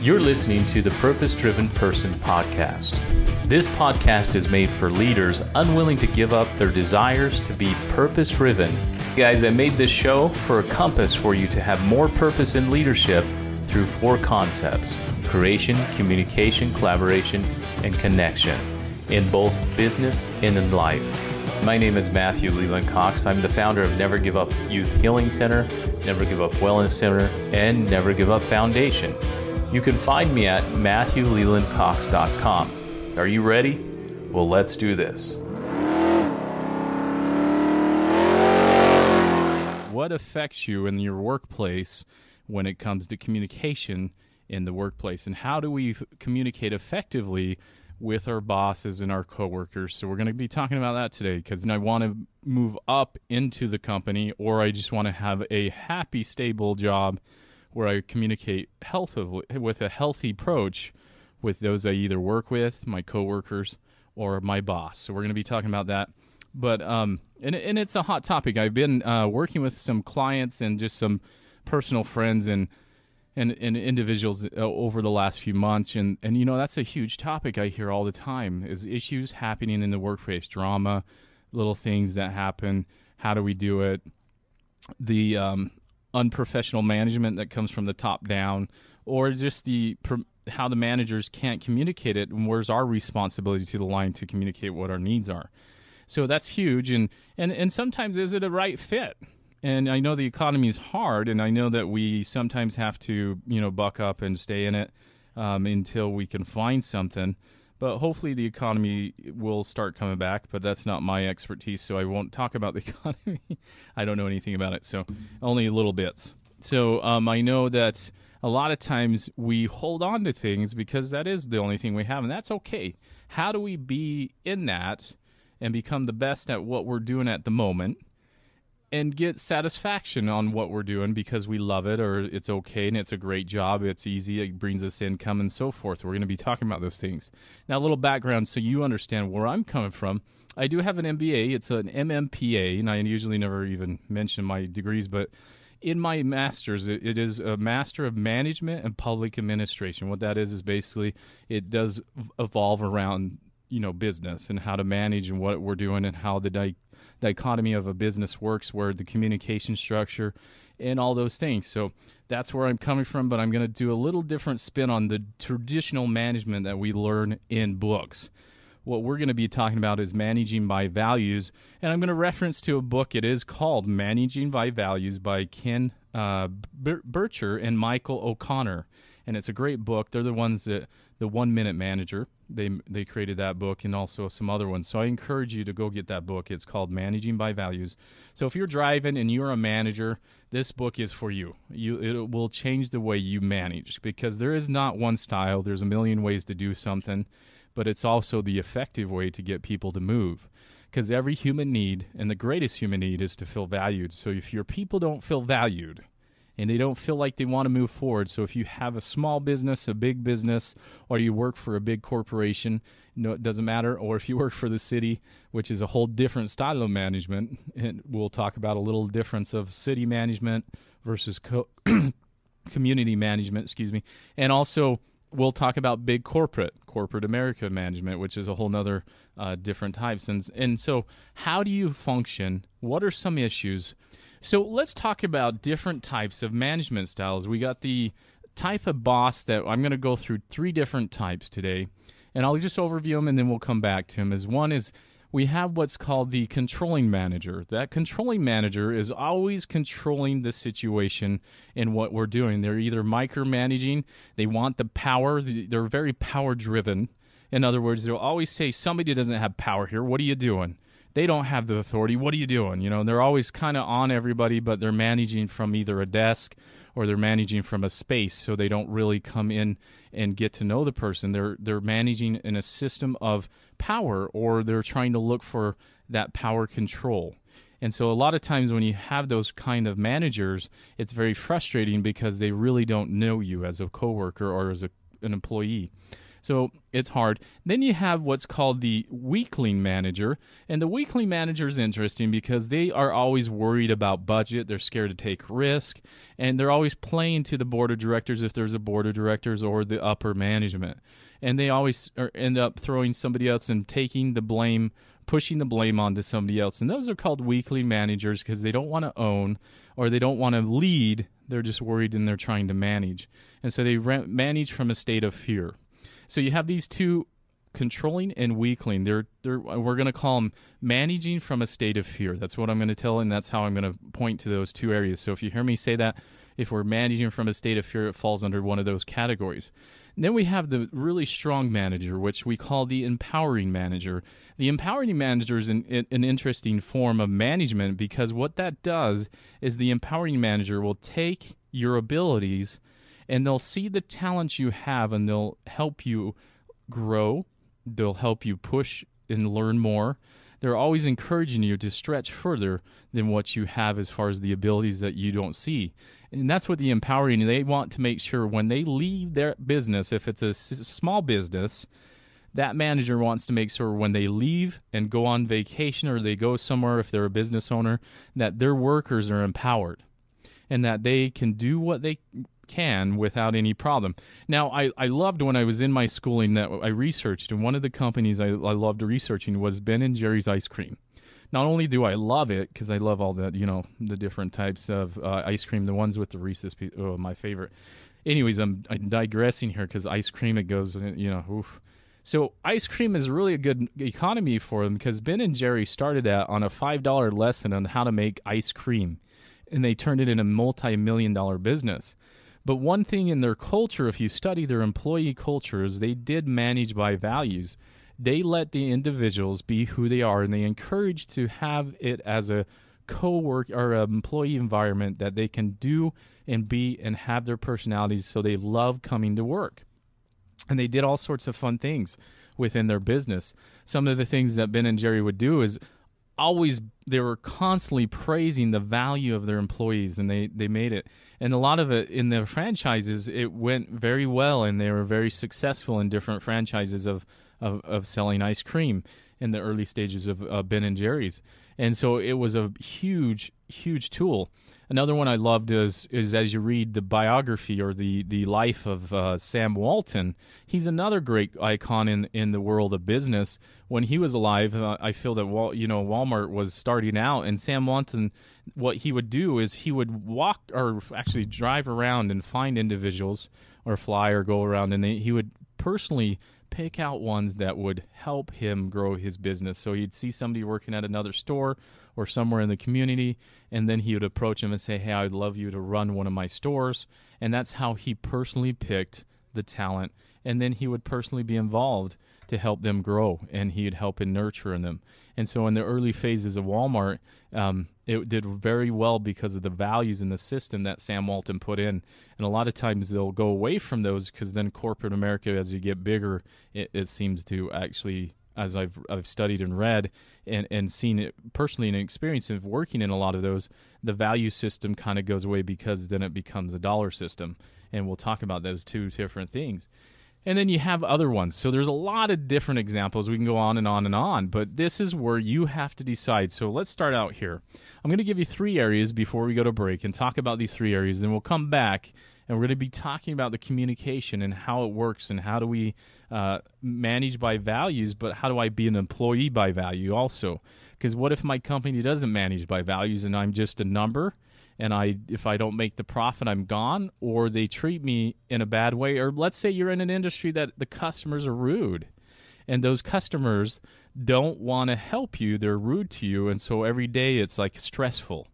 You're listening to the Purpose Driven Person podcast. This podcast is made for leaders unwilling to give up their desires to be purpose driven. Guys, I made this show for a compass for you to have more purpose in leadership through four concepts creation, communication, collaboration, and connection in both business and in life. My name is Matthew Leland Cox. I'm the founder of Never Give Up Youth Healing Center, Never Give Up Wellness Center, and Never Give Up Foundation. You can find me at MatthewLelandCox.com. Are you ready? Well, let's do this. What affects you in your workplace when it comes to communication in the workplace? And how do we f- communicate effectively with our bosses and our coworkers. So we're going to be talking about that today because I want to move up into the company or I just want to have a happy, stable job where I communicate health of, with a healthy approach with those I either work with, my coworkers, or my boss. So we're going to be talking about that. But um, and and it's a hot topic. I've been uh, working with some clients and just some personal friends and and, and individuals uh, over the last few months and and you know that's a huge topic I hear all the time is issues happening in the workplace drama little things that happen how do we do it the um, unprofessional management that comes from the top down or just the how the managers can't communicate it and where's our responsibility to the line to communicate what our needs are so that's huge and and and sometimes is it a right fit and I know the economy is hard, and I know that we sometimes have to, you know, buck up and stay in it um, until we can find something. But hopefully, the economy will start coming back. But that's not my expertise, so I won't talk about the economy. I don't know anything about it, so only little bits. So um, I know that a lot of times we hold on to things because that is the only thing we have, and that's okay. How do we be in that and become the best at what we're doing at the moment? And get satisfaction on what we're doing because we love it or it's okay and it's a great job, it's easy, it brings us income and so forth. We're going to be talking about those things. Now, a little background so you understand where I'm coming from. I do have an MBA, it's an MMPA, and I usually never even mention my degrees, but in my master's, it is a master of management and public administration. What that is is basically it does evolve around you know business and how to manage and what we're doing and how the dichotomy of a business works where the communication structure and all those things. So that's where i'm coming from but i'm going to do a little different spin on the traditional management that we learn in books. What we're going to be talking about is managing by values and i'm going to reference to a book. It is called managing by values by ken uh, bircher and michael o'connor and it's a great book. They're the ones that the one minute manager they they created that book and also some other ones. So I encourage you to go get that book. It's called Managing by Values. So if you're driving and you're a manager, this book is for you. You it will change the way you manage because there is not one style. There's a million ways to do something, but it's also the effective way to get people to move. Because every human need and the greatest human need is to feel valued. So if your people don't feel valued, and they don't feel like they want to move forward. So if you have a small business, a big business, or you work for a big corporation, no, it doesn't matter. Or if you work for the city, which is a whole different style of management, and we'll talk about a little difference of city management versus co- community management, excuse me, and also we'll talk about big corporate, corporate America management, which is a whole nother uh, different types. And, and so, how do you function? What are some issues? So let's talk about different types of management styles. We got the type of boss that I'm going to go through three different types today, and I'll just overview them and then we'll come back to them. As one is we have what's called the controlling manager. That controlling manager is always controlling the situation and what we're doing. They're either micromanaging, they want the power, they're very power driven. In other words, they'll always say, Somebody doesn't have power here. What are you doing? They don't have the authority. What are you doing? You know, they're always kind of on everybody, but they're managing from either a desk or they're managing from a space, so they don't really come in and get to know the person. They're they're managing in a system of power, or they're trying to look for that power control. And so a lot of times when you have those kind of managers, it's very frustrating because they really don't know you as a coworker or as a, an employee. So it's hard. Then you have what's called the weakling manager. And the weakling manager is interesting because they are always worried about budget. They're scared to take risk. And they're always playing to the board of directors if there's a board of directors or the upper management. And they always er, end up throwing somebody else and taking the blame, pushing the blame onto somebody else. And those are called weakling managers because they don't want to own or they don't want to lead. They're just worried and they're trying to manage. And so they re- manage from a state of fear. So you have these two controlling and weakling. They're, they're we're going to call them managing from a state of fear. That's what I'm going to tell, and that's how I'm going to point to those two areas. So if you hear me say that, if we're managing from a state of fear, it falls under one of those categories. And then we have the really strong manager, which we call the empowering manager. The empowering manager is an, an interesting form of management because what that does is the empowering manager will take your abilities and they'll see the talents you have and they'll help you grow. They'll help you push and learn more. They're always encouraging you to stretch further than what you have as far as the abilities that you don't see and that's what the empowering they want to make sure when they leave their business if it's a small business that manager wants to make sure when they leave and go on vacation or they go somewhere if they're a business owner that their workers are empowered and that they can do what they can without any problem. Now, I, I loved when I was in my schooling that I researched, and one of the companies I, I loved researching was Ben and Jerry's ice cream not only do I love it because I love all the you know the different types of uh, ice cream, the ones with the Reese's, oh my favorite. Anyways, I'm, I'm digressing here because ice cream it goes you know oof. So ice cream is really a good economy for them because Ben and Jerry started that on a five dollar lesson on how to make ice cream, and they turned it into a multi million dollar business. But one thing in their culture, if you study their employee culture, is they did manage by values. They let the individuals be who they are and they encourage to have it as a co-work or employee environment that they can do and be and have their personalities so they love coming to work. And they did all sorts of fun things within their business. Some of the things that ben and jerry would do is always they were constantly praising the value of their employees and they they made it. And a lot of it in their franchises it went very well and they were very successful in different franchises of of, of selling ice cream in the early stages of uh, Ben and Jerry's, and so it was a huge, huge tool. Another one I loved is is as you read the biography or the the life of uh, Sam Walton. He's another great icon in in the world of business. When he was alive, uh, I feel that Wal, you know Walmart was starting out, and Sam Walton, what he would do is he would walk or actually drive around and find individuals or fly or go around, and they, he would personally pick out ones that would help him grow his business. So he'd see somebody working at another store or somewhere in the community, and then he would approach him and say, Hey, I'd love you to run one of my stores. And that's how he personally picked the talent. And then he would personally be involved to help them grow, and he'd help in nurturing them. And so, in the early phases of Walmart, um, it did very well because of the values in the system that Sam Walton put in. And a lot of times they'll go away from those because then corporate America, as you get bigger, it, it, seems to actually, as I've I've studied and read and and seen it personally and experience of working in a lot of those, the value system kind of goes away because then it becomes a dollar system. And we'll talk about those two different things. And then you have other ones. So there's a lot of different examples. We can go on and on and on, but this is where you have to decide. So let's start out here. I'm going to give you three areas before we go to break and talk about these three areas. Then we'll come back and we're going to be talking about the communication and how it works and how do we uh, manage by values, but how do I be an employee by value also? Because what if my company doesn't manage by values and I'm just a number? And I if I don't make the profit, I'm gone, or they treat me in a bad way, or let's say you're in an industry that the customers are rude, and those customers don't want to help you, they're rude to you, and so every day it's like stressful.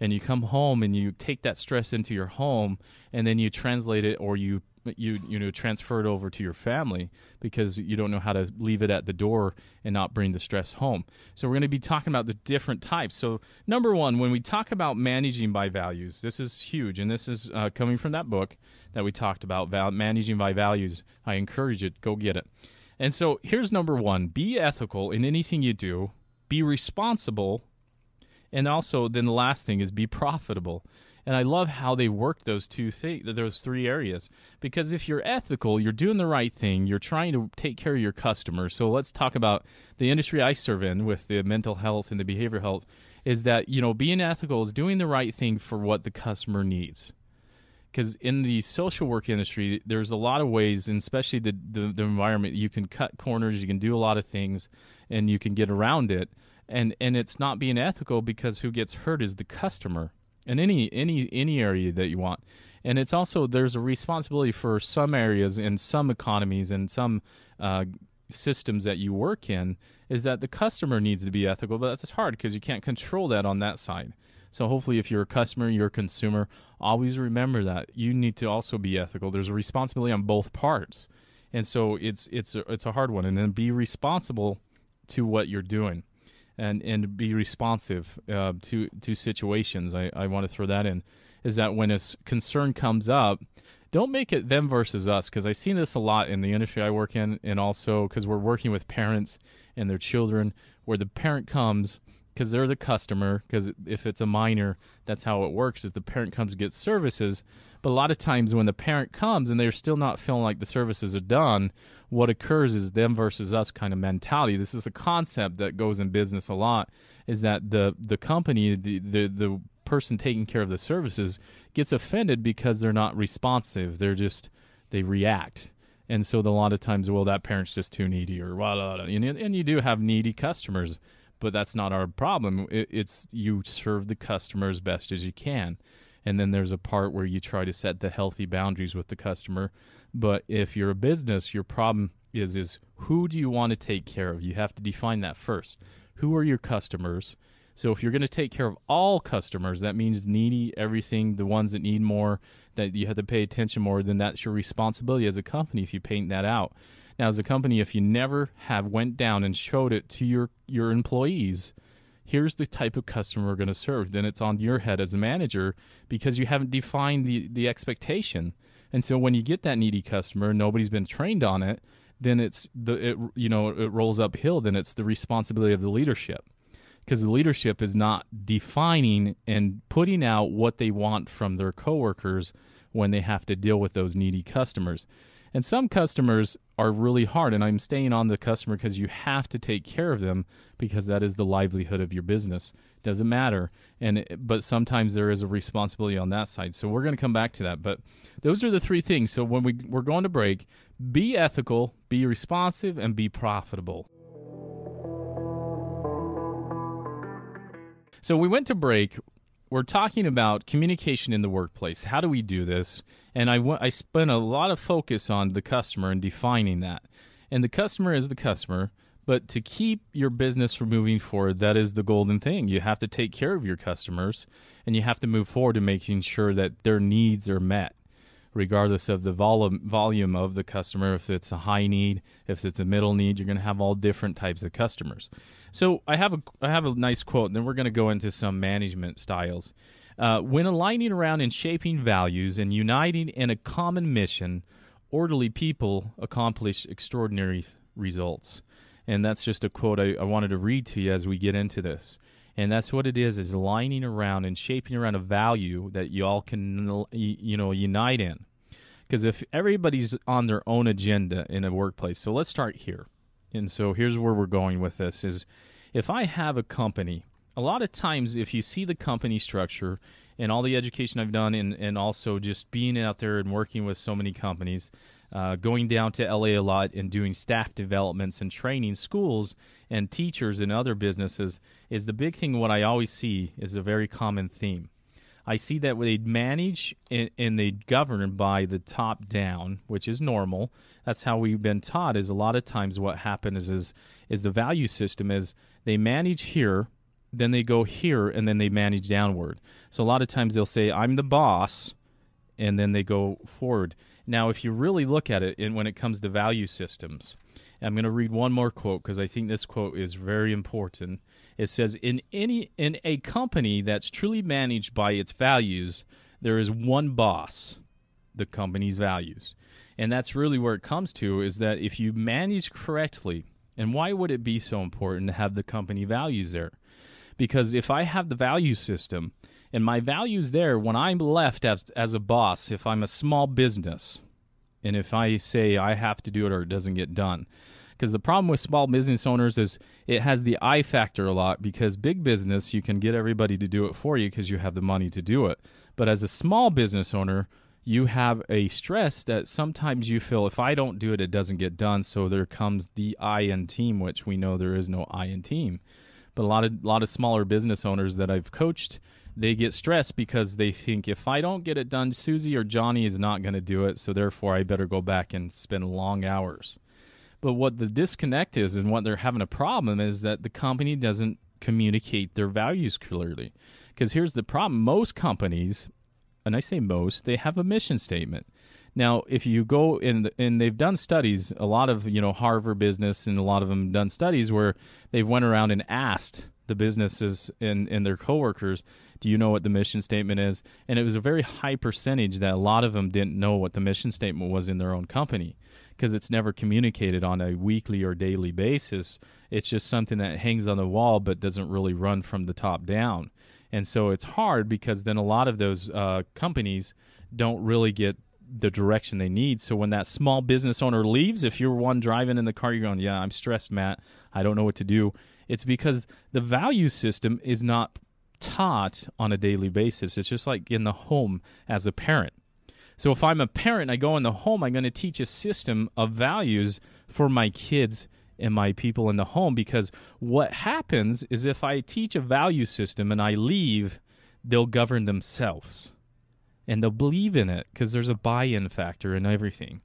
And you come home and you take that stress into your home, and then you translate it or you you you know transfer it over to your family because you don't know how to leave it at the door and not bring the stress home. So we're going to be talking about the different types. So number one, when we talk about managing by values, this is huge, and this is uh, coming from that book that we talked about, val- managing by values. I encourage it. Go get it. And so here's number one: be ethical in anything you do. Be responsible, and also then the last thing is be profitable. And I love how they work those two things, those three areas. Because if you're ethical, you're doing the right thing, you're trying to take care of your customers. So let's talk about the industry I serve in with the mental health and the behavioral health. Is that you know being ethical is doing the right thing for what the customer needs because in the social work industry, there's a lot of ways, and especially the, the, the environment, you can cut corners, you can do a lot of things, and you can get around it, and and it's not being ethical because who gets hurt is the customer in any any any area that you want, and it's also there's a responsibility for some areas in some economies and some uh, systems that you work in is that the customer needs to be ethical, but that's hard because you can't control that on that side. So hopefully, if you're a customer, you're a consumer, always remember that you need to also be ethical. There's a responsibility on both parts, and so it's it's a, it's a hard one. And then be responsible to what you're doing, and and be responsive uh, to to situations. I, I want to throw that in is that when a concern comes up, don't make it them versus us because I've seen this a lot in the industry I work in, and also because we're working with parents and their children, where the parent comes because they're the customer. Because if it's a minor, that's how it works: is the parent comes to get services. But a lot of times, when the parent comes and they're still not feeling like the services are done, what occurs is them versus us kind of mentality. This is a concept that goes in business a lot. Is that the the company, the the, the person taking care of the services gets offended because they're not responsive. They're just they react. And so a lot of times, well, that parent's just too needy, or blah, blah, blah. And, and you do have needy customers but that's not our problem. It, it's you serve the customer as best as you can. And then there's a part where you try to set the healthy boundaries with the customer. But if you're a business, your problem is is who do you want to take care of? You have to define that first. Who are your customers? So if you're going to take care of all customers, that means needy everything, the ones that need more, that you have to pay attention more, then that's your responsibility as a company if you paint that out. Now, as a company, if you never have went down and showed it to your your employees, here's the type of customer we're going to serve. Then it's on your head as a manager because you haven't defined the the expectation. And so when you get that needy customer, nobody's been trained on it. Then it's the it you know it rolls uphill. Then it's the responsibility of the leadership because the leadership is not defining and putting out what they want from their coworkers when they have to deal with those needy customers. And some customers are really hard, and I'm staying on the customer because you have to take care of them because that is the livelihood of your business. Doesn't matter, and but sometimes there is a responsibility on that side. So we're going to come back to that. But those are the three things. So when we we're going to break, be ethical, be responsive, and be profitable. So we went to break. We're talking about communication in the workplace. How do we do this? And I, I spent a lot of focus on the customer and defining that. And the customer is the customer, but to keep your business from moving forward, that is the golden thing. You have to take care of your customers and you have to move forward to making sure that their needs are met, regardless of the vol- volume of the customer. If it's a high need, if it's a middle need, you're going to have all different types of customers. So I have a I have a nice quote, and then we're going to go into some management styles. Uh, when aligning around and shaping values and uniting in a common mission, orderly people accomplish extraordinary results. And that's just a quote I, I wanted to read to you as we get into this. And that's what it is: is aligning around and shaping around a value that you all can, you know, unite in. Because if everybody's on their own agenda in a workplace, so let's start here. And so here's where we're going with this: is if I have a company a lot of times if you see the company structure and all the education I've done and, and also just being out there and working with so many companies, uh, going down to LA a lot and doing staff developments and training schools and teachers and other businesses is the big thing. What I always see is a very common theme. I see that they manage and, they govern by the top down, which is normal. That's how we've been taught. Is a lot of times what happens is is, is the value system is they manage here then they go here and then they manage downward. So a lot of times they'll say, I'm the boss, and then they go forward. Now, if you really look at it, and when it comes to value systems, I'm going to read one more quote because I think this quote is very important. It says, "In any in a company that's truly managed by its values, there is one boss, the company's values." And that's really where it comes to is that if you manage correctly, and why would it be so important to have the company values there? Because if I have the value system And my values there, when I'm left as, as a boss, if I'm a small business, and if I say I have to do it or it doesn't get done, because the problem with small business owners is it has the I factor a lot because big business you can get everybody to do it for you because you have the money to do it. But as a small business owner, you have a stress that sometimes you feel if I don't do it, it doesn't get done. So there comes the I in team, which we know there is no I in team. But a lot of lot of smaller business owners that I've coached, they get stressed because they think if I don't get it done, Susie or Johnny is not going to do it. So therefore, I better go back and spend long hours. But what the disconnect is and what they're having a problem is that the company doesn't communicate their values clearly. Because here's the problem most companies, and I say most, they have a mission statement. Now, if you go in, and they've done studies, a lot of you know Harvard Business and a lot of them done studies where they've went around and asked the businesses and, and their coworkers, do you know what the mission statement is? And it was a very high percentage that a lot of them didn't know what the mission statement was in their own company because it's never communicated on a weekly or daily basis. It's just something that hangs on the wall but doesn't really run from the top down. And so it's hard because then a lot of those uh, companies don't really get the direction they need. So when that small business owner leaves, if you're one driving in the car, you're going, Yeah, I'm stressed, Matt. I don't know what to do. It's because the value system is not taught on a daily basis. It's just like in the home as a parent. So if I'm a parent, and I go in the home, I'm going to teach a system of values for my kids and my people in the home because what happens is if I teach a value system and I leave, they'll govern themselves and they'll believe in it because there's a buy-in factor in everything.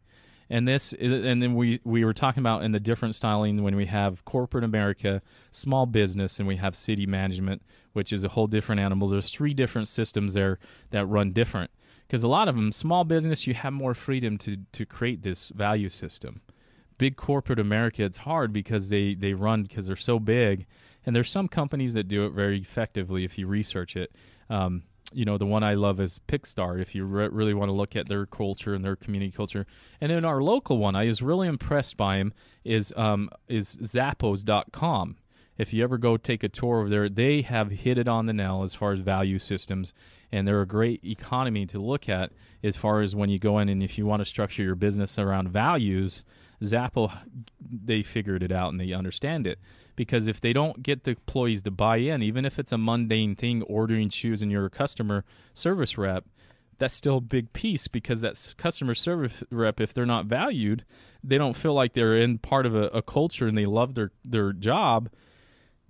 And this, and then we we were talking about in the different styling when we have corporate America, small business, and we have city management, which is a whole different animal. There's three different systems there that run different because a lot of them small business you have more freedom to to create this value system. Big corporate america it's hard because they they run because they're so big and there's some companies that do it very effectively if you research it. Um, you know the one i love is Pixar if you re- really want to look at their culture and their community culture. And then our local one i was really impressed by him is um, is zappos.com if you ever go take a tour over there they have hit it on the nail as far as value systems and they're a great economy to look at as far as when you go in and if you want to structure your business around values Zappo they figured it out and they understand it. Because if they don't get the employees to buy in even if it's a mundane thing ordering shoes and you're a customer service rep that's still a big piece because that customer service rep if they're not valued they don't feel like they're in part of a, a culture and they love their their job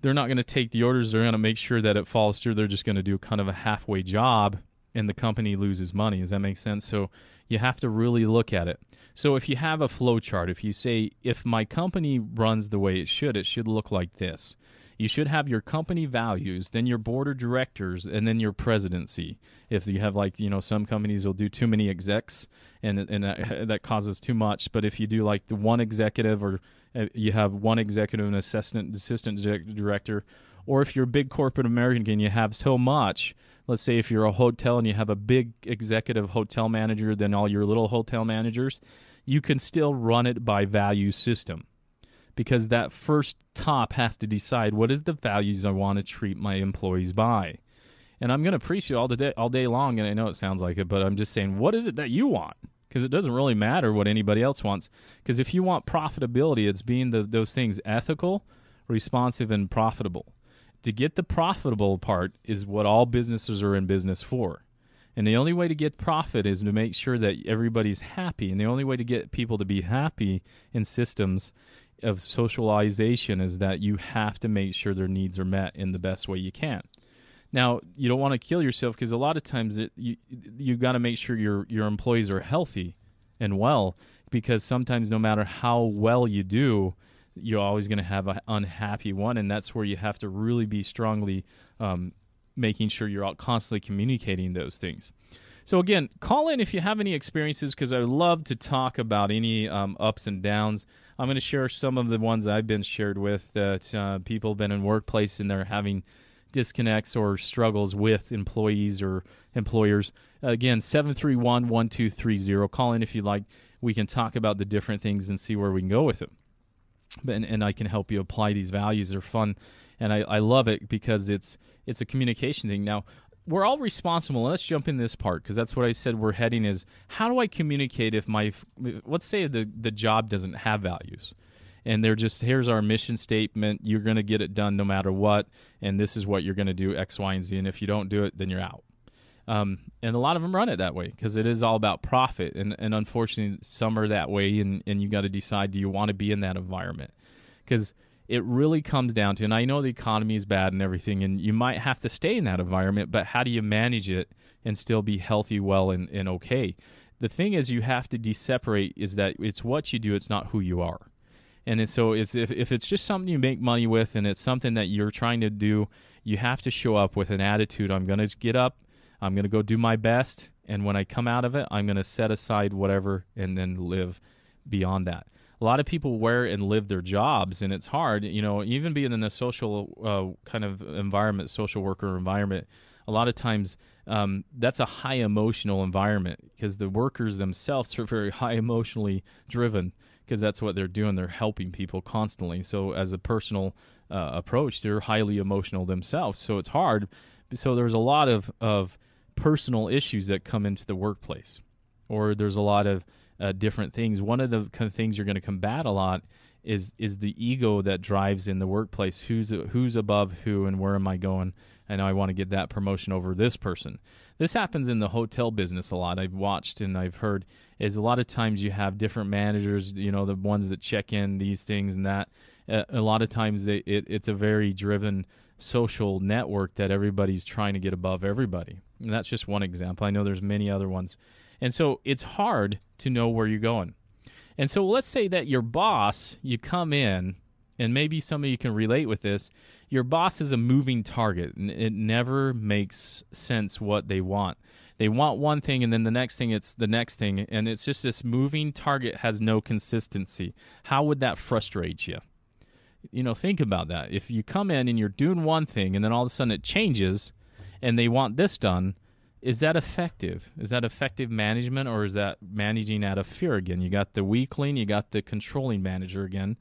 they're not going to take the orders. They're going to make sure that it falls through. They're just going to do kind of a halfway job and the company loses money. Does that make sense? So you have to really look at it. So if you have a flow chart, if you say, if my company runs the way it should, it should look like this. You should have your company values, then your board of directors, and then your presidency. If you have like you know some companies will do too many execs, and and that, that causes too much. But if you do like the one executive or Uh, you have one executive and assistant assistant director, or if you're a big corporate American and you have so much. Let's say if you're a hotel and you have a big executive hotel manager, then all your little hotel managers, you can still run it by value system because that first top has to decide what is the values I want to treat my employees by. And I'm going to preach you all the day, all day long, and I know it sounds like it, but I'm just saying, what is it that you want? Because it doesn't really matter what anybody else wants. Because if you want profitability, it's being the, those things ethical, responsive, and profitable. To get the profitable part is what all businesses are in business for. And the only way to get profit is to make sure that everybody's happy. And the only way to get people to be happy in systems of socialization is that you have to make sure their needs are met in the best way you can. Now, you don't want to kill yourself because a lot of times it, you you got to make sure your your employees are healthy and well because sometimes no matter how well you do, you're always going to have an unhappy one, and that's where you have to really be strongly um, making sure you're out constantly communicating those things. So again, call in if you have any experiences because I love to talk about any um, ups and downs. I'm going to share some of the ones I've been shared with that uh, people have been in workplace and they're having disconnects or struggles with employees or employers. Again, 731 1230. Call in if you'd like. We can talk about the different things and see where we can go with it. And, and I can help you apply these values. They're fun. And I, I love it because it's it's a communication thing. Now, we're all responsible. Let's jump in this part because that's what I said. We're heading is how do I communicate if my let's say the the job doesn't have values, and they're just here's our mission statement. You're going to get it done no matter what, and this is what you're going to do X, Y, and Z. And if you don't do it, then you're out. Um, and a lot of them run it that way because it is all about profit. And, and unfortunately, some are that way, and, and you got to decide do you want to be in that environment? Because it really comes down to, and I know the economy is bad and everything, and you might have to stay in that environment, but how do you manage it and still be healthy, well, and, and okay? The thing is, you have to de-separate is that it's what you do, it's not who you are. And it's, so it's, if, if it's just something you make money with and it's something that you're trying to do, you have to show up with an attitude I'm going to get up I'm going to go do my best. And when I come out of it, I'm going to set aside whatever and then live beyond that. A lot of people wear and live their jobs, and it's hard. You know, even being in a social uh, kind of environment, social worker environment, a lot of times um, that's a high emotional environment because the workers themselves are very high emotionally driven because that's what they're doing. They're helping people constantly. So, as a personal uh, approach, they're highly emotional themselves. So, it's hard. So, there's a lot of, of personal issues that come into the workplace, or there's a lot of uh, different things. One of the kind of things you're going to combat a lot is is the ego that drives in the workplace. Who's who's above who, and where am I going? Know I want to get that promotion over this person. This happens in the hotel business a lot. I've watched and I've heard is a lot of times you have different managers. You know, the ones that check in these things and that. A lot of times they, it, it's a very driven social network that everybody's trying to get above everybody. And that's just one example. I know there's many other ones. And so it's hard to know where you're going. And so let's say that your boss, you come in, and maybe some of you can relate with this. Your boss is a moving target, and it never makes sense what they want. They want one thing, and then the next thing, it's the next thing. And it's just this moving target has no consistency. How would that frustrate you? you know, think about that. If you come in and you're doing one thing and then all of a sudden it changes and they want this done, is that effective? Is that effective management or is that managing out of fear again? You got the weakling, you got the controlling manager again.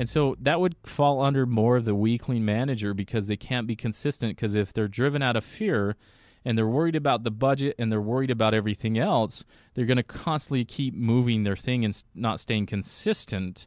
And so that would fall under more of the weakling manager because they can't be consistent because if they're driven out of fear and they're worried about the budget and they're worried about everything else, they're going to constantly keep moving their thing and not staying consistent.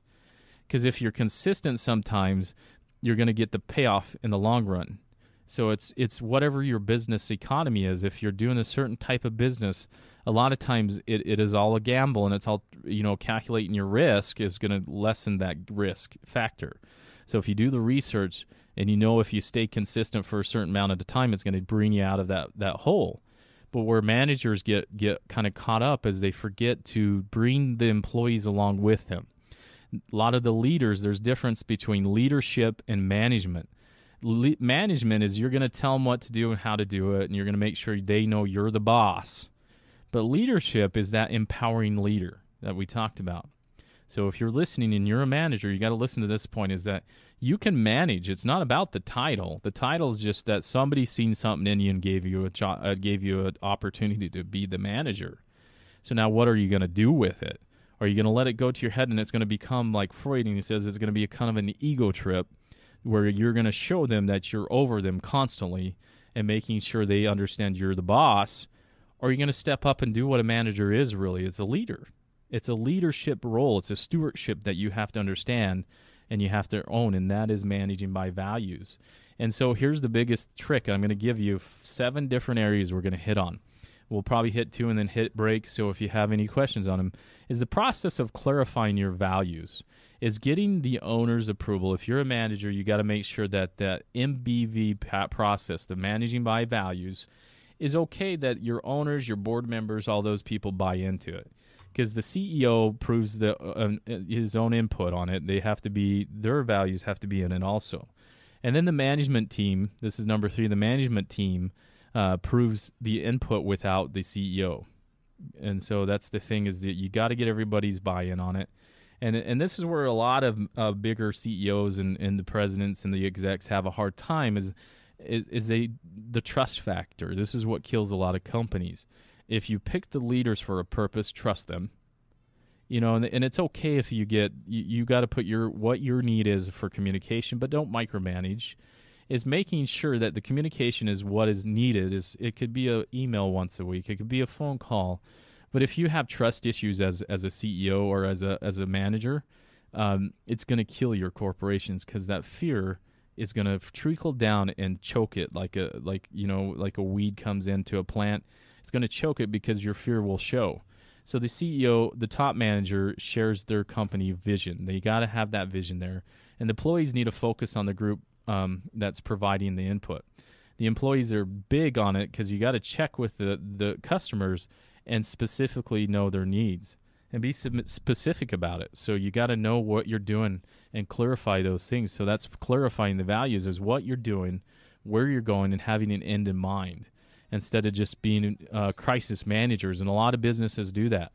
Because if you're consistent sometimes you're going to get the payoff in the long run. So it's it's whatever your business economy is if you're doing a certain type of business a lot of times it, it is all a gamble and it's all you know calculating your risk is going to lessen that risk factor so if you do the research and you know if you stay consistent for a certain amount of time it's going to bring you out of that that hole but where managers get get kind of caught up is they forget to bring the employees along with them a lot of the leaders, there's difference between leadership and management. Le- management is you're going to tell them what to do and how to do it, and you're going to make sure they know you're the boss. But leadership is that empowering leader that we talked about. So if you're listening and you're a manager, you got to listen to this point is that you can manage. It's not about the title. The title is just that somebody seen something in you and gave you a jo- uh, gave you an opportunity to be the manager. So now what are you going to do with it? Are you going to let it go to your head and it's going to become like Freud and he says it's going to be a kind of an ego trip where you're going to show them that you're over them constantly and making sure they understand you're the boss? Or are you going to step up and do what a manager is really? It's a leader. It's a leadership role. It's a stewardship that you have to understand and you have to own, and that is managing by values. And so here's the biggest trick. I'm going to give you seven different areas we're going to hit on. We'll probably hit two and then hit break. So if you have any questions on them, is the process of clarifying your values is getting the owner's approval. If you're a manager, you got to make sure that that MBV process, the managing by values, is okay that your owners, your board members, all those people buy into it. Because the CEO proves the, uh, uh, his own input on it. They have to be their values have to be in it also. And then the management team. This is number three. The management team uh, proves the input without the CEO and so that's the thing is that you got to get everybody's buy-in on it and and this is where a lot of uh, bigger CEOs and, and the presidents and the execs have a hard time is is is a the trust factor. This is what kills a lot of companies. If you pick the leaders for a purpose, trust them. You know, and, and it's okay if you get you, you got to put your what your need is for communication, but don't micromanage. is making sure that the communication is what is needed. Is it could be an email once a week, it could be a phone call, but if you have trust issues as as a CEO or as a as a manager, um, it's going to kill your corporations because that fear is going to trickle down and choke it like a like you know like a weed comes into a plant. It's going to choke it because your fear will show. So the CEO, the top manager, shares their company vision. They got to have that vision there, and the employees need to focus on the group um, that's providing the input. The employees are big on it because you got to check with the the customers and specifically know their needs and be specific about it. So you got to know what you're doing and clarify those things. So that's clarifying the values is what you're doing, where you're going, and having an end in mind instead of just being uh, crisis managers. And a lot of businesses do that,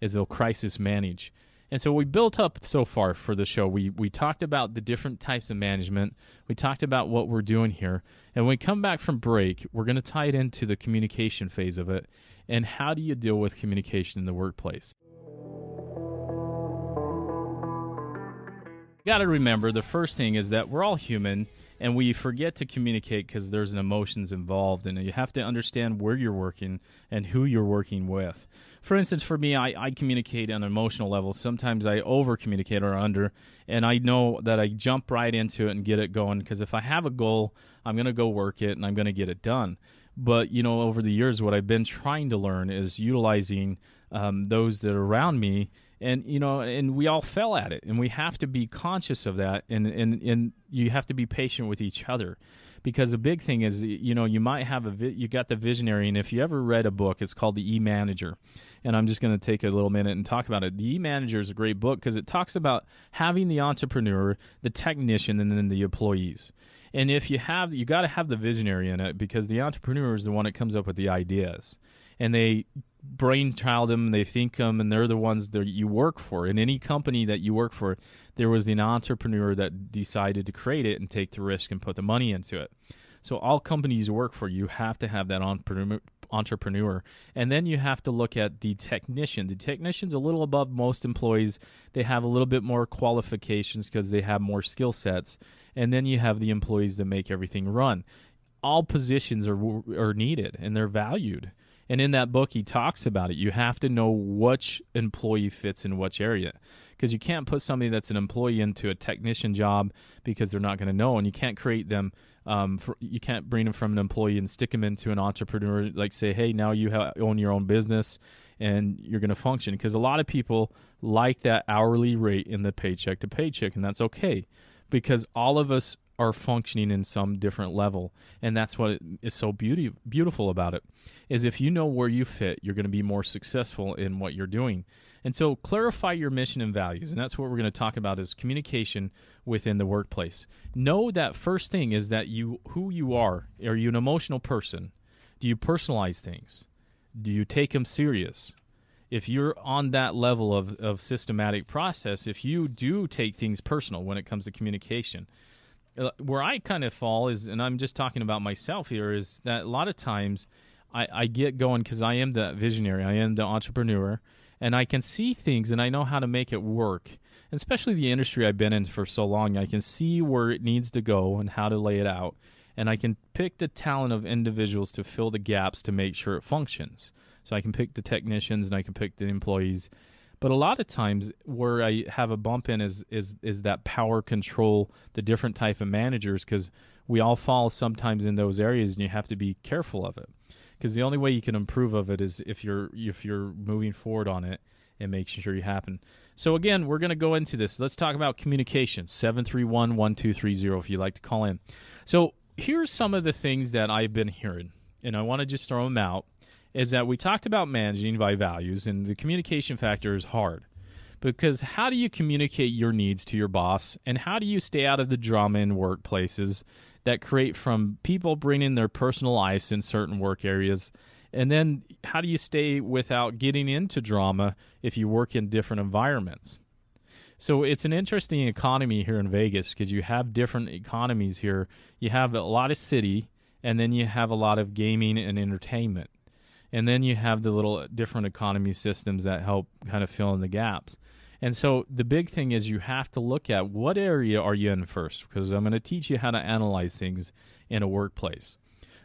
is they'll crisis manage. And so we built up so far for the show. We we talked about the different types of management. We talked about what we're doing here. And when we come back from break, we're going to tie it into the communication phase of it. And how do you deal with communication in the workplace? Got to remember the first thing is that we're all human and we forget to communicate because there's an emotions involved and you have to understand where you're working and who you're working with. For instance for me i, I communicate on an emotional level. Sometimes i over communicate or under and i know that i jump right into it and get it going because if i have a goal i'm going to go work it and i'm going to get it done. But you know over the years what i've been trying to learn is utilizing um, those that are around me and you know and we all fell at it and we have to be conscious of that and and and you have to be patient with each other. Because the big thing is you know you might have a vi- you got the visionary and if you ever read a book it's called the e-manager. And i'm just going to take a little minute and talk about it. The e-manager is a great book because it talks about having the entrepreneur the technician and then the employees. And if you have you got to have the visionary in it because the entrepreneur is the one that comes up with the ideas. And they brainchild them, they think them, and they're the ones that you work for. In any company that you work for, there was an entrepreneur that decided to create it and take the risk and put the money into it. So all companies work for, you have to have that entrepreneur, entrepreneur. And then you have to look at the technician. The technician's a little above most employees. They have a little bit more qualifications because they have more skill sets. And then you have the employees that make everything run. All positions are are needed and they're valued. And in that book, he talks about it. You have to know which employee fits in which area because you can't put somebody that's an employee into a technician job because they're not going to know, and you can't create them. Um, for, you can't bring them from an employee and stick them into an entrepreneur. Like say, hey, now you have, own your own business and you're going to function. Because a lot of people like that hourly rate in the paycheck to paycheck, and that's okay because all of us are functioning in some different level. And that's what is so beauty, beautiful about it is if you know where you fit you're going to be more successful in what you're doing. And so clarify your mission and values and that's what we're going to talk about is communication within the workplace. Know that first thing is that you who you are. Are you an emotional person? Do you personalize things? Do you take them serious? If you're on that level of, of systematic process if you do take things personal when it comes to communication Uh, where I kind of fall is, and I'm just talking about myself here, is that a lot of times I, I get going because I am the visionary, I am the entrepreneur, and I can see things and I know how to make it work. Especially the industry I've been in for so long, I can see where it needs to go and how to lay it out. And I can pick the talent of individuals to fill the gaps to make sure it functions. So I can pick the technicians and I can pick the employees but a lot of times where I have a bump in is is is that power control, the different type of managers, because we all fall sometimes in those areas, and you have to be careful of it. Because the only way you can improve of it is if you're if you're moving forward on it and making sure you happen. So again, we're going to go into this. Let's talk about communication. 731-1230 if you'd like to call in. So here's some of the things that I've been hearing, and I want to just throw them out is that we talked about managing by values, and the communication factor is hard. Because how do you communicate your needs to your boss, and how do you stay out of the drama in workplaces that create from people bringing their personal lives in certain work areas? And then how do you stay without getting into drama if you work in different environments? So it's an interesting economy here in Vegas because you have different economies here. You have a lot of city, and then you have a lot of gaming and entertainment and then you have the little different economy systems that help kind of fill in the gaps And so the big thing is you have to look at what area are you in first because I'm going to teach you how to analyze things in a workplace.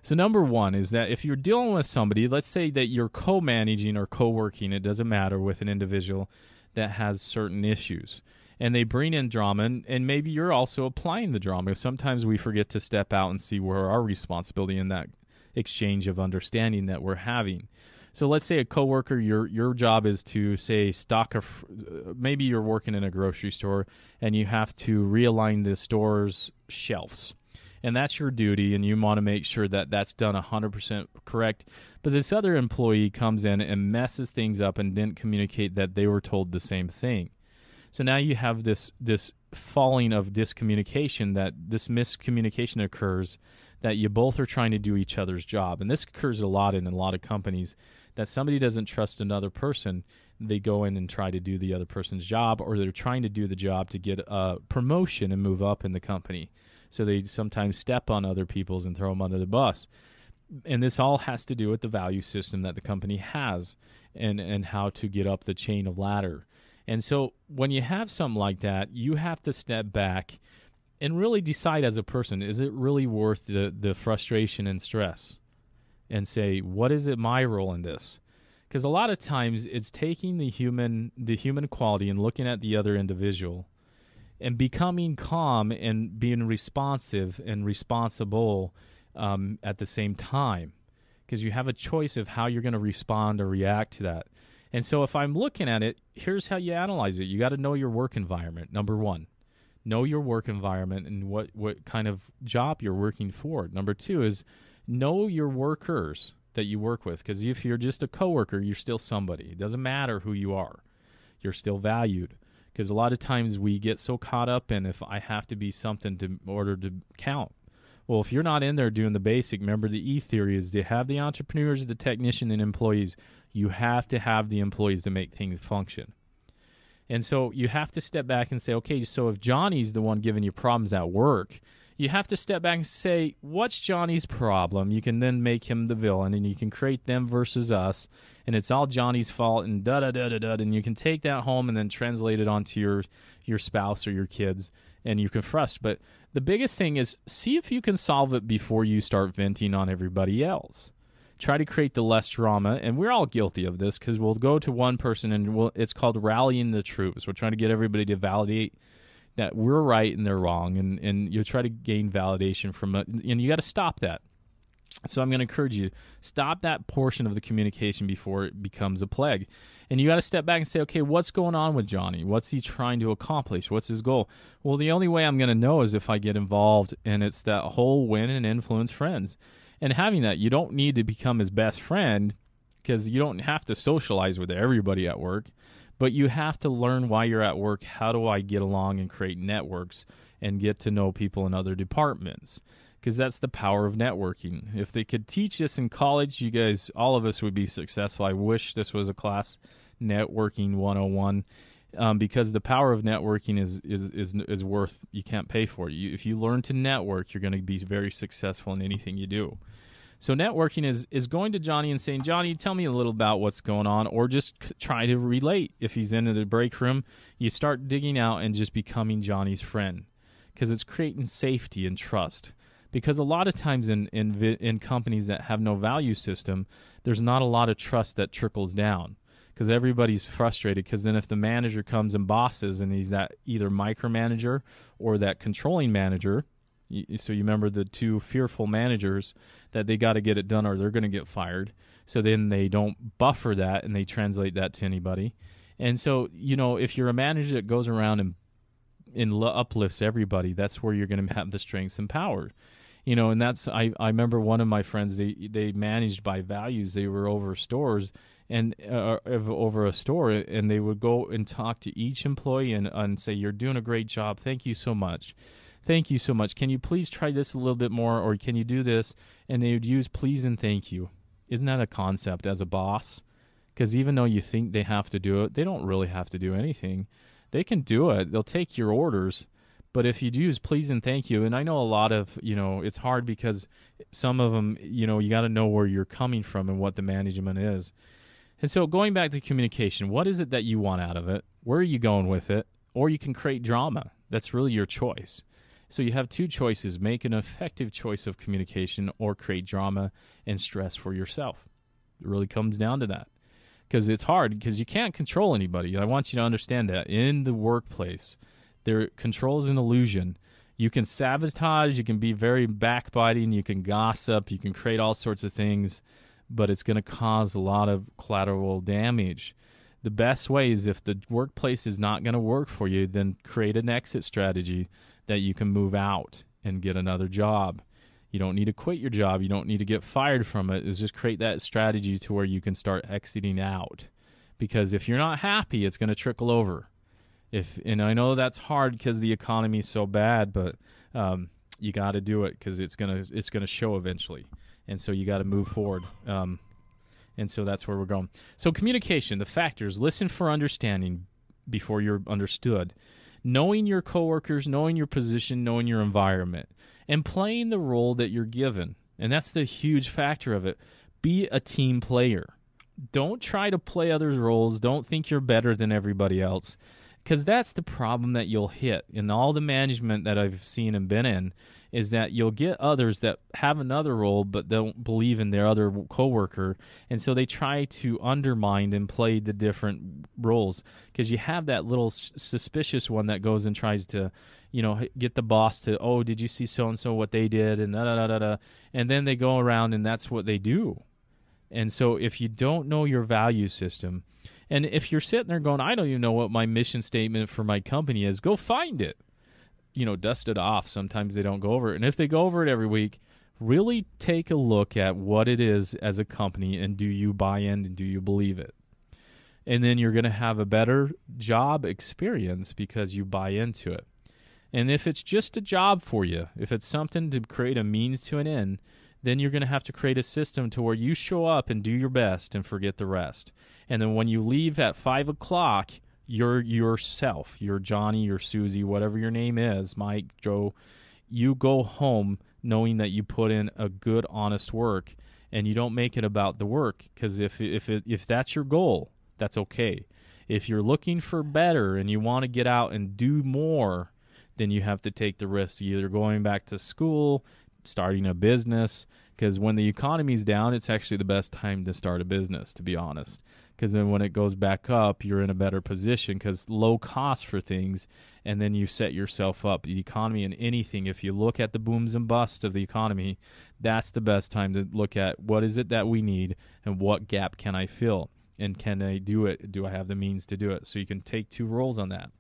So number 1 is that if you're dealing with somebody, let's say that you're co-managing or co-working, it doesn't matter with an individual that has certain issues. And they bring in drama, and, and maybe you're also applying the drama. Sometimes we forget to step out and see where our responsibility in that exchange of understanding that we're having. So let's say a coworker, your your job is to say stock a. Uh, maybe you're working in a grocery store and you have to realign the store's shelves, and that's your duty, and you want to make sure that that's done 100% correct. But this other employee comes in and messes things up and didn't communicate that they were told the same thing. So now you have this this falling of discommunication that this miscommunication occurs that you both are trying to do each other's job. And this occurs a lot in a lot of companies that somebody doesn't trust another person. They go in and try to do the other person's job, or they're trying to do the job to get a promotion and move up in the company. So they sometimes step on other people's and throw them under the bus. And this all has to do with the value system that the company has and, and how to get up the chain of ladder. And so when you have something like that, you have to step back and really decide as a person is it really worth the, the frustration and stress? And say, what is it my role in this? Because a lot of times it's taking the human the human quality and looking at the other individual and becoming calm and being responsive and responsible um, at the same time because you have a choice of how you're going to respond or react to that. And so if I'm looking at it, here's how you analyze it. You got to know your work environment, number 1 know your work environment and what, what kind of job you're working for. Number two is know your workers that you work with because if you're just a coworker, you're still somebody. It doesn't matter who you are, you're still valued. Because a lot of times we get so caught up in if I have to be something to in order to count. Well, if you're not in there doing the basic, remember the E theory is to have the entrepreneurs, the technician, and employees. You have to have the employees to make things function. And so you have to step back and say, okay, so if Johnny's the one giving you problems at work, you have to step back and say, what's Johnny's problem? You can then make him the villain and you can create them versus us. And it's all Johnny's fault and da da da da da. And you can take that home and then translate it onto your, your spouse or your kids and you can frust. But the biggest thing is see if you can solve it before you start venting on everybody else try to create the less drama and we're all guilty of this because we'll go to one person and we'll, it's called rallying the troops. We're trying to get everybody to validate that we're right and they're wrong and, and you'll try to gain validation from it and you got to stop that. So i'm going to encourage you stop that portion of the communication before it becomes a plague. And you got to step back and say okay what's going on with johnny? What's he trying to accomplish? What's his goal? Well the only way i'm going to know is if i get involved and it's that whole win and influence friends and having that you don't need to become his best friend because you don't have to socialize with everybody at work but you have to learn why you're at work. How do i get along and create networks and get to know people in other departments? Because that's the power of networking. If they could teach this in college you guys all of us would be successful. I wish this was a class networking 101 um, because the power of networking is, is is is worth you can't pay for it. You, if you learn to network, you're going to be very successful in anything you do. So networking is is going to Johnny and saying, Johnny, tell me a little about what's going on, or just try to relate. If he's in the break room, you start digging out and just becoming Johnny's friend, because it's creating safety and trust. Because a lot of times in in in companies that have no value system, there's not a lot of trust that trickles down because everybody's frustrated. Because then if the manager comes and bosses and he's that either micromanager or that controlling manager, so you remember the two fearful managers that they got to get it done or they're going to get fired. So then they don't buffer that and they translate that to anybody. And so you know if you're a manager that goes around and and uplifts everybody, that's where you're going to have the strengths and power you know and that's I, I remember one of my friends they they managed by values they were over stores and uh, over a store, and they would go and talk to each employee and, and say, "You're doing a great job. Thank you so much." Thank you so much. Can you please try this a little bit more, or can you do this? And they would use please and thank you. Isn't that a concept as a boss? Because even though you think they have to do it, they don't really have to do anything. They can do it. They'll take your orders, but if you use please and thank you, and I know a lot of you know it's hard because some of them you know you got to know where you're coming from and what the management is. And so going back to communication, what is it that you want out of it? where are you going with it? Or you can create drama. That's really your choice. So you have two choices make an effective choice of communication or create drama and stress for yourself. It really comes down to that. Because it's hard because you can't control anybody. I want you to understand that in the workplace, there control is an illusion. You can sabotage, you can be very backbiting, you can gossip, you can create all sorts of things, but it's going to cause a lot of collateral damage the best way is if the workplace is not going to work for you, then create an exit strategy that you can move out and get another job. You don't need to quit your job. You don't need to get fired from it. Is just create that strategy to where you can start exiting out. Because if you're not happy, it's going to trickle over. If and I know that's hard because the economy is so bad, but um, you got to do it because it's gonna it's gonna show eventually, and so you got to move forward. Um, and so that's where we're going. So communication, the factors, listen for understanding before you're understood. Knowing your coworkers, knowing your position, knowing your environment, and playing the role that you're given. And that's the huge factor of it. Be a team player. Don't try to play others' roles. Don't think you're better than everybody else. Because that's the problem that you'll hit in all the management that I've seen and been in is that you'll get others that have another role but don't believe in their other coworker, and so they try to undermine and play the different roles. Because you have that little s- suspicious one that goes and tries to, you know, get the boss to, oh, did you see so and so what they did, and da da da da, and then they go around and that's what they do, and so if you don't know your value system. And if you're sitting there going, I don't even know what my mission statement for my company is, go find it you know dust it off. Sometimes they don't go over it, and if they go over it every week, really take a look at what it is as a company and do you buy in and do you believe it. And then you're going to have a better job experience because you buy into it. And if it's just a job for you, if it's something to create a means to an end, then you're going to have to create a system to where you show up and do your best and forget the rest. And then when you leave at five o'clock, you're yourself. You're Johnny, you're Susie, whatever your name is, Mike, Joe. You go home knowing that you put in a good, honest work, and you don't make it about the work. Because if if it, if that's your goal, that's okay. If you're looking for better and you want to get out and do more, then you have to take the risk. Either going back to school, starting a business. Because when the economy's down, it's actually the best time to start a business. To be honest because then when it goes back up, you're in a better position because low cost for things, and then you set yourself up. The economy and anything, if you look at the booms and busts of the economy, that's the best time to look at what is it that we need and what gap can I fill, and can I do it? Do I have the means to do it? So you can take two roles on that.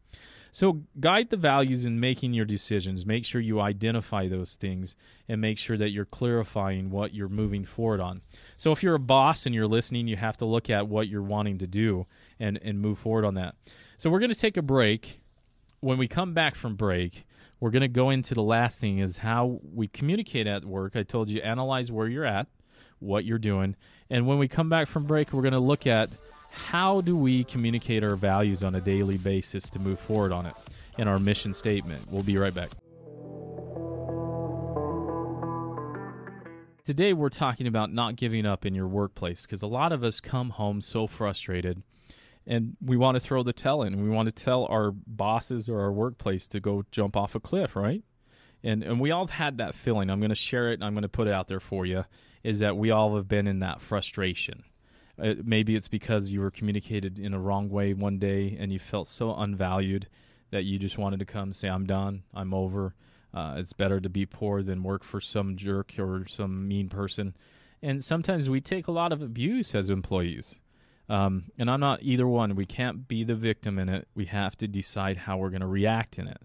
So guide the values in making your decisions. Make sure you identify those things and make sure that you're clarifying what you're moving forward on. So if you're a boss and you're listening, you have to look at what you're wanting to do and, and move forward on that. So we're going to take a break. When we come back from break, we're going to go into the last thing is how we communicate at work. I told you analyze where you're at, what you're doing, and when we come back from break, we're going to look at how do we communicate our values on a daily basis to move forward on it in our mission statement? We'll be right back. Today, we're talking about not giving up in your workplace because a lot of us come home so frustrated and we want to throw the tell in. We want to tell our bosses or our workplace to go jump off a cliff, right? And, and we all have had that feeling. I'm going to share it I'm going to put it out there for you is that we all have been in that frustration uh, maybe it's because you were communicated in a wrong way one day and you felt so unvalued that you just wanted to come say, I'm done, I'm over. Uh, it's better to be poor than work for some jerk or some mean person. And sometimes we take a lot of abuse as employees. Um, and I'm not either one. We can't be the victim in it. We have to decide how we're going to react in it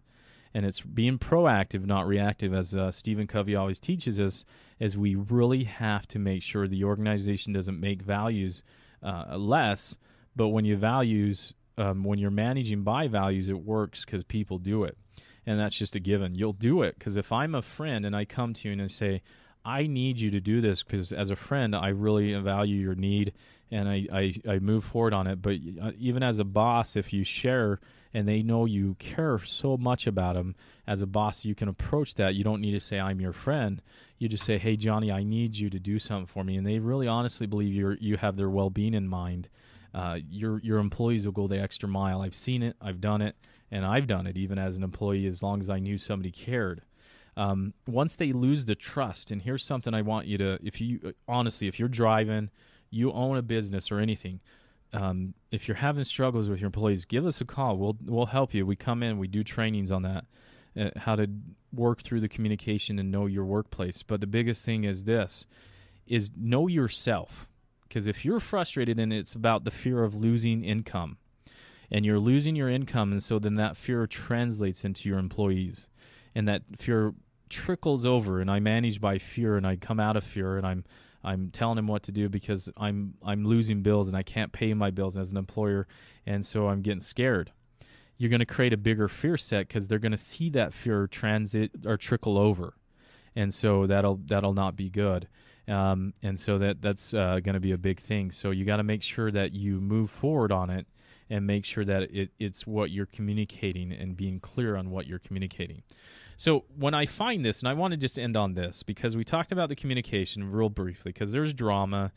and it's being proactive, not reactive, as uh, Stephen Covey always teaches us. As we really have to make sure the organization doesn't make values uh, less, but when you values, um, when you're managing by values, it works because people do it, and that's just a given. You'll do it because if I'm a friend and I come to you and I say, I need you to do this because as a friend, I really value your need and I, I, I move forward on it. But uh, even as a boss, if you share and they know you care so much about them as a boss you can approach that you don't need to say i'm your friend you just say hey johnny i need you to do something for me and they really honestly believe you you have their well-being in mind uh, your your employees will go the extra mile. I've seen it, I've done it, and I've done it even as an employee. As long as I knew somebody cared. Um, once they lose the trust, and here's something I want you to, if you honestly, if you're driving, you own a business or anything, um, if you're having struggles with your employees, give us a call. We'll we'll help you. We come in, we do trainings on that, uh, how to work through the communication and know your workplace. But the biggest thing is this: is know yourself. Because if you're frustrated and it's about the fear of losing income, and you're losing your income, and so then that fear translates into your employees, and that fear trickles over. And I manage by fear, and I come out of fear, and I'm I'm telling him what to do because I'm I'm losing bills and I can't pay my bills as an employer, and so I'm getting scared. You're going to create a bigger fear set because they're going to see that fear transit or trickle over, and so that'll that'll not be good. Um, and so that that's uh, going to be a big thing. So you got to make sure that you move forward on it and make sure that it, it's what you're communicating and being clear on what you're communicating. So when I find this, and I want to just end on this because we talked about the communication real briefly because there's drama.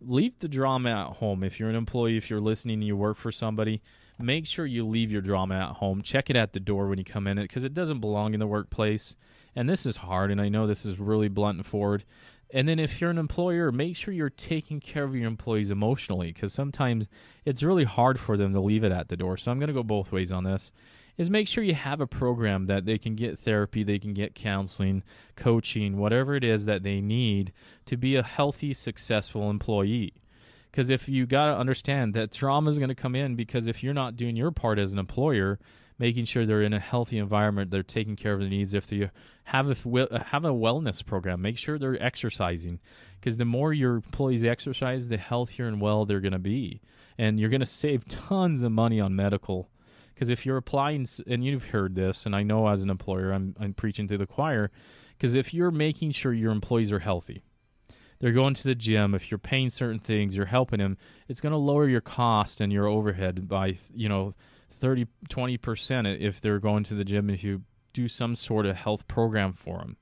Leave the drama at home. If you're an employee, if you're listening and you work for somebody, make sure you leave your drama at home. Check it at the door when you come in it because it doesn't belong in the workplace. And this is hard, and I know this is really blunt and forward. And then if you're an employer, make sure you're taking care of your employees emotionally because sometimes it's really hard for them to leave it at the door. So I'm going to go both ways on this is make sure you have a program that they can get therapy, they can get counseling, coaching, whatever it is that they need to be a healthy, successful employee. Because if you got to understand that trauma is going to come in because if you're not doing your part as an employer, making sure they're in a healthy environment, they're taking care of their needs. If you have a have a wellness program, make sure they're exercising, because the more your employees exercise, the healthier and well they're going to be, and you're going to save tons of money on medical because if you're applying, and you've heard this, and I know as an employer, I'm, I'm preaching to the choir, because if you're making sure your employees are healthy, they're going to the gym, if you're paying certain things, you're helping them, it's going to lower your cost and your overhead by, you know, 30, 20% if they're going to the gym, if you do some sort of health program for them.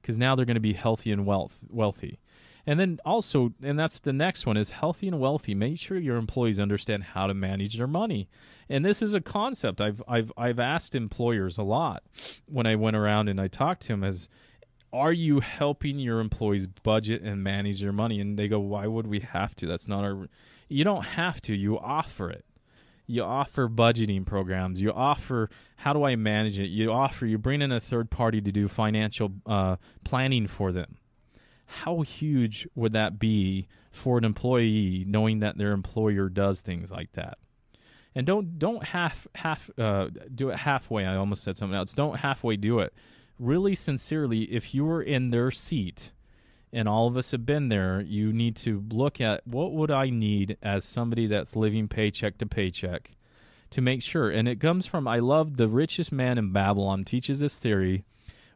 Because now they're going to be healthy and wealth, wealthy. And then also, and that's the next one is healthy and wealthy. Make sure your employees understand how to manage their money. And this is a concept I've I've I've asked employers a lot when I went around and I talked to them as are you helping your employees budget and manage their money? And they go, why would we have to? That's not our. You don't have to. You offer it. You offer budgeting programs. You offer how do I manage it? You offer. You bring in a third party to do financial uh, planning for them how huge would that be for an employee knowing that their employer does things like that? And don't don't half half uh, do it halfway. I almost said something else. Don't halfway do it. Really sincerely, if you were in their seat, and all of us have been there, you need to look at what would I need as somebody that's living paycheck to paycheck to make sure. And it comes from I love the richest man in Babylon teaches this theory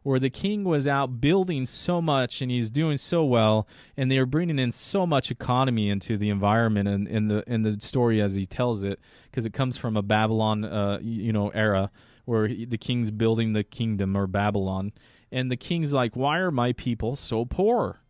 where the king was out building so much and he's doing so well and they are bringing in so much economy into the environment and in the in the story as he tells it because it comes from a Babylon uh, you know era where he, the king's building the kingdom or Babylon. And the king's like why are my people so poor?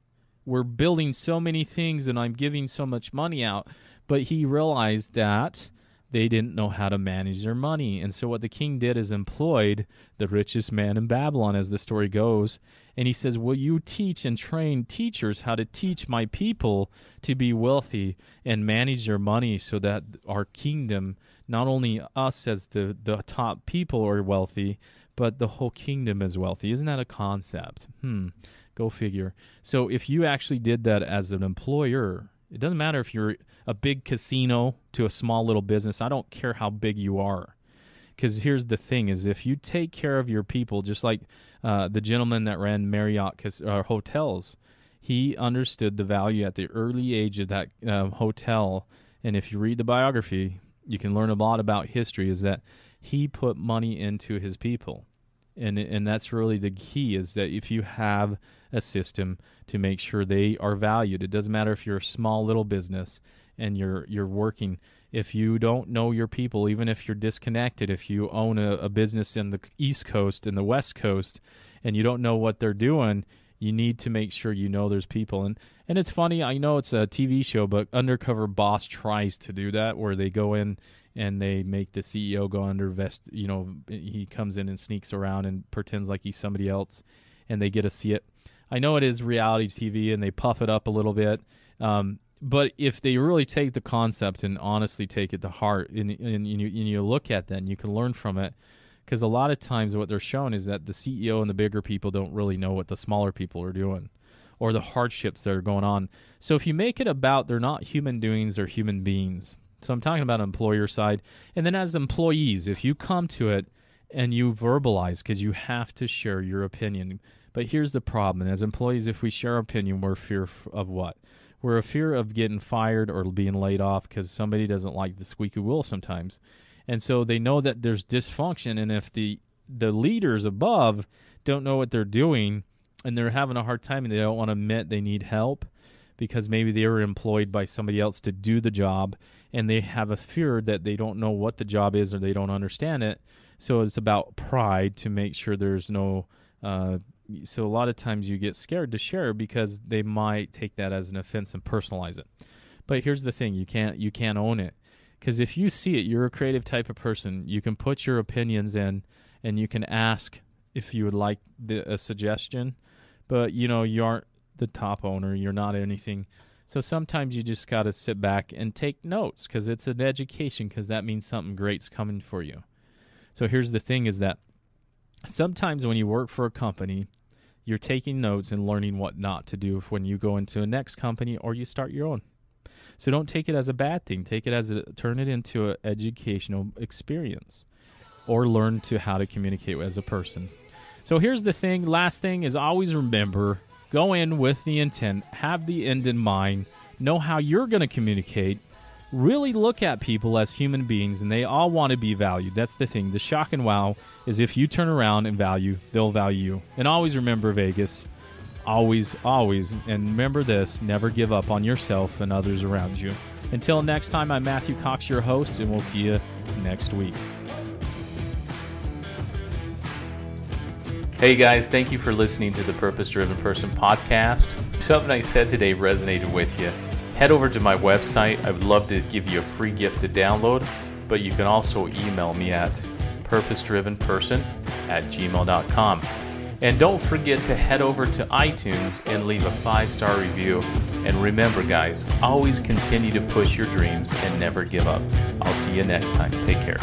We're building so many things and I'm giving so much money out. But he realized that they didn't know how to manage their money. And so what the king did is employed the richest man in Babylon, as the story goes. And he says, Will you teach and train teachers how to teach my people to be wealthy and manage their money so that our kingdom, not only us as the, the top people are wealthy, but the whole kingdom is wealthy? Isn't that a concept? Hmm. Go figure. So if you actually did that as an employer, it doesn't matter if you're a big casino to a small little business. I don't care how big you are. Because here's the thing: is if you take care of your people, just like uh, the gentleman that ran Marriott uh, hotels, he understood the value at the early age of that uh, hotel. And if you read the biography, you can learn a lot about history. Is that he put money into his people, and and that's really the key. Is that if you have a system to make sure they are valued. It doesn't matter if you're a small little business and you're you're working. If you don't know your people, even if you're disconnected, if you own a, a business in the East Coast and the West Coast, and you don't know what they're doing, you need to make sure you know there's people and and it's funny i know it's a tv show but undercover boss tries to do that where they go in and they make the ceo go under vest you know he comes in and sneaks around and pretends like he's somebody else and they get to see it i know it is reality tv and they puff it up a little bit um, but if they really take the concept and honestly take it to heart and, and, you, and you look at that and you can learn from it because a lot of times what they're showing is that the ceo and the bigger people don't really know what the smaller people are doing or the hardships that are going on. So if you make it about they're not human doings they're human beings. So i'm talking about employer side. And then as employees if you come to it and you verbalize because you have to share your opinion but here's the problem as employees if we share our opinion we're fear of what we're a fear of getting fired or being laid off because somebody doesn't like the squeaky wheel sometimes. And so they know that there's dysfunction and if the the leaders above don't know what they're doing and they're having a hard time and they don't want to admit they need help because maybe they were employed by somebody else to do the job and they have a fear that they don't know what the job is or they don't understand it. So it's about pride to make sure there's no uh, so a lot of times you get scared to share because they might take that as an offense and personalize it. But here's the thing: you can't you can't own it because if you see it, you're a creative type of person. You can put your opinions in, and you can ask if you would like the, a suggestion. But you know you aren't the top owner. You're not anything. So sometimes you just got to sit back and take notes because it's an education because that means something great's coming for you. So here's the thing: is that sometimes when you work for a company you're taking notes and learning what not to do when you go into a next company or you start your own. So don't take it as a bad thing. Take it as a turn it into an educational experience or learn to how to communicate as a person. So here's the thing, last thing is always remember, go in with the intent, have the end in mind, know how you're going to communicate really look at people as human beings and they all want to be valued. That's the thing. The shock and wow is if you turn around and value, they'll value you. And always remember Vegas. Always, always, and remember this never give up on yourself and others around you. Until next time, I'm Matthew Cox, your host, and we'll see you next week. Hey guys, thank you for listening to the Purpose Driven Person podcast. Something I said today resonated with you head over to my website. I would love to give you a free gift to download, but you can also email me at purposedrivenperson at gmail.com. And don't forget to head over to iTunes and leave a five star review. And remember, guys, always continue to push your dreams and never give up. I'll see you next time. Take care.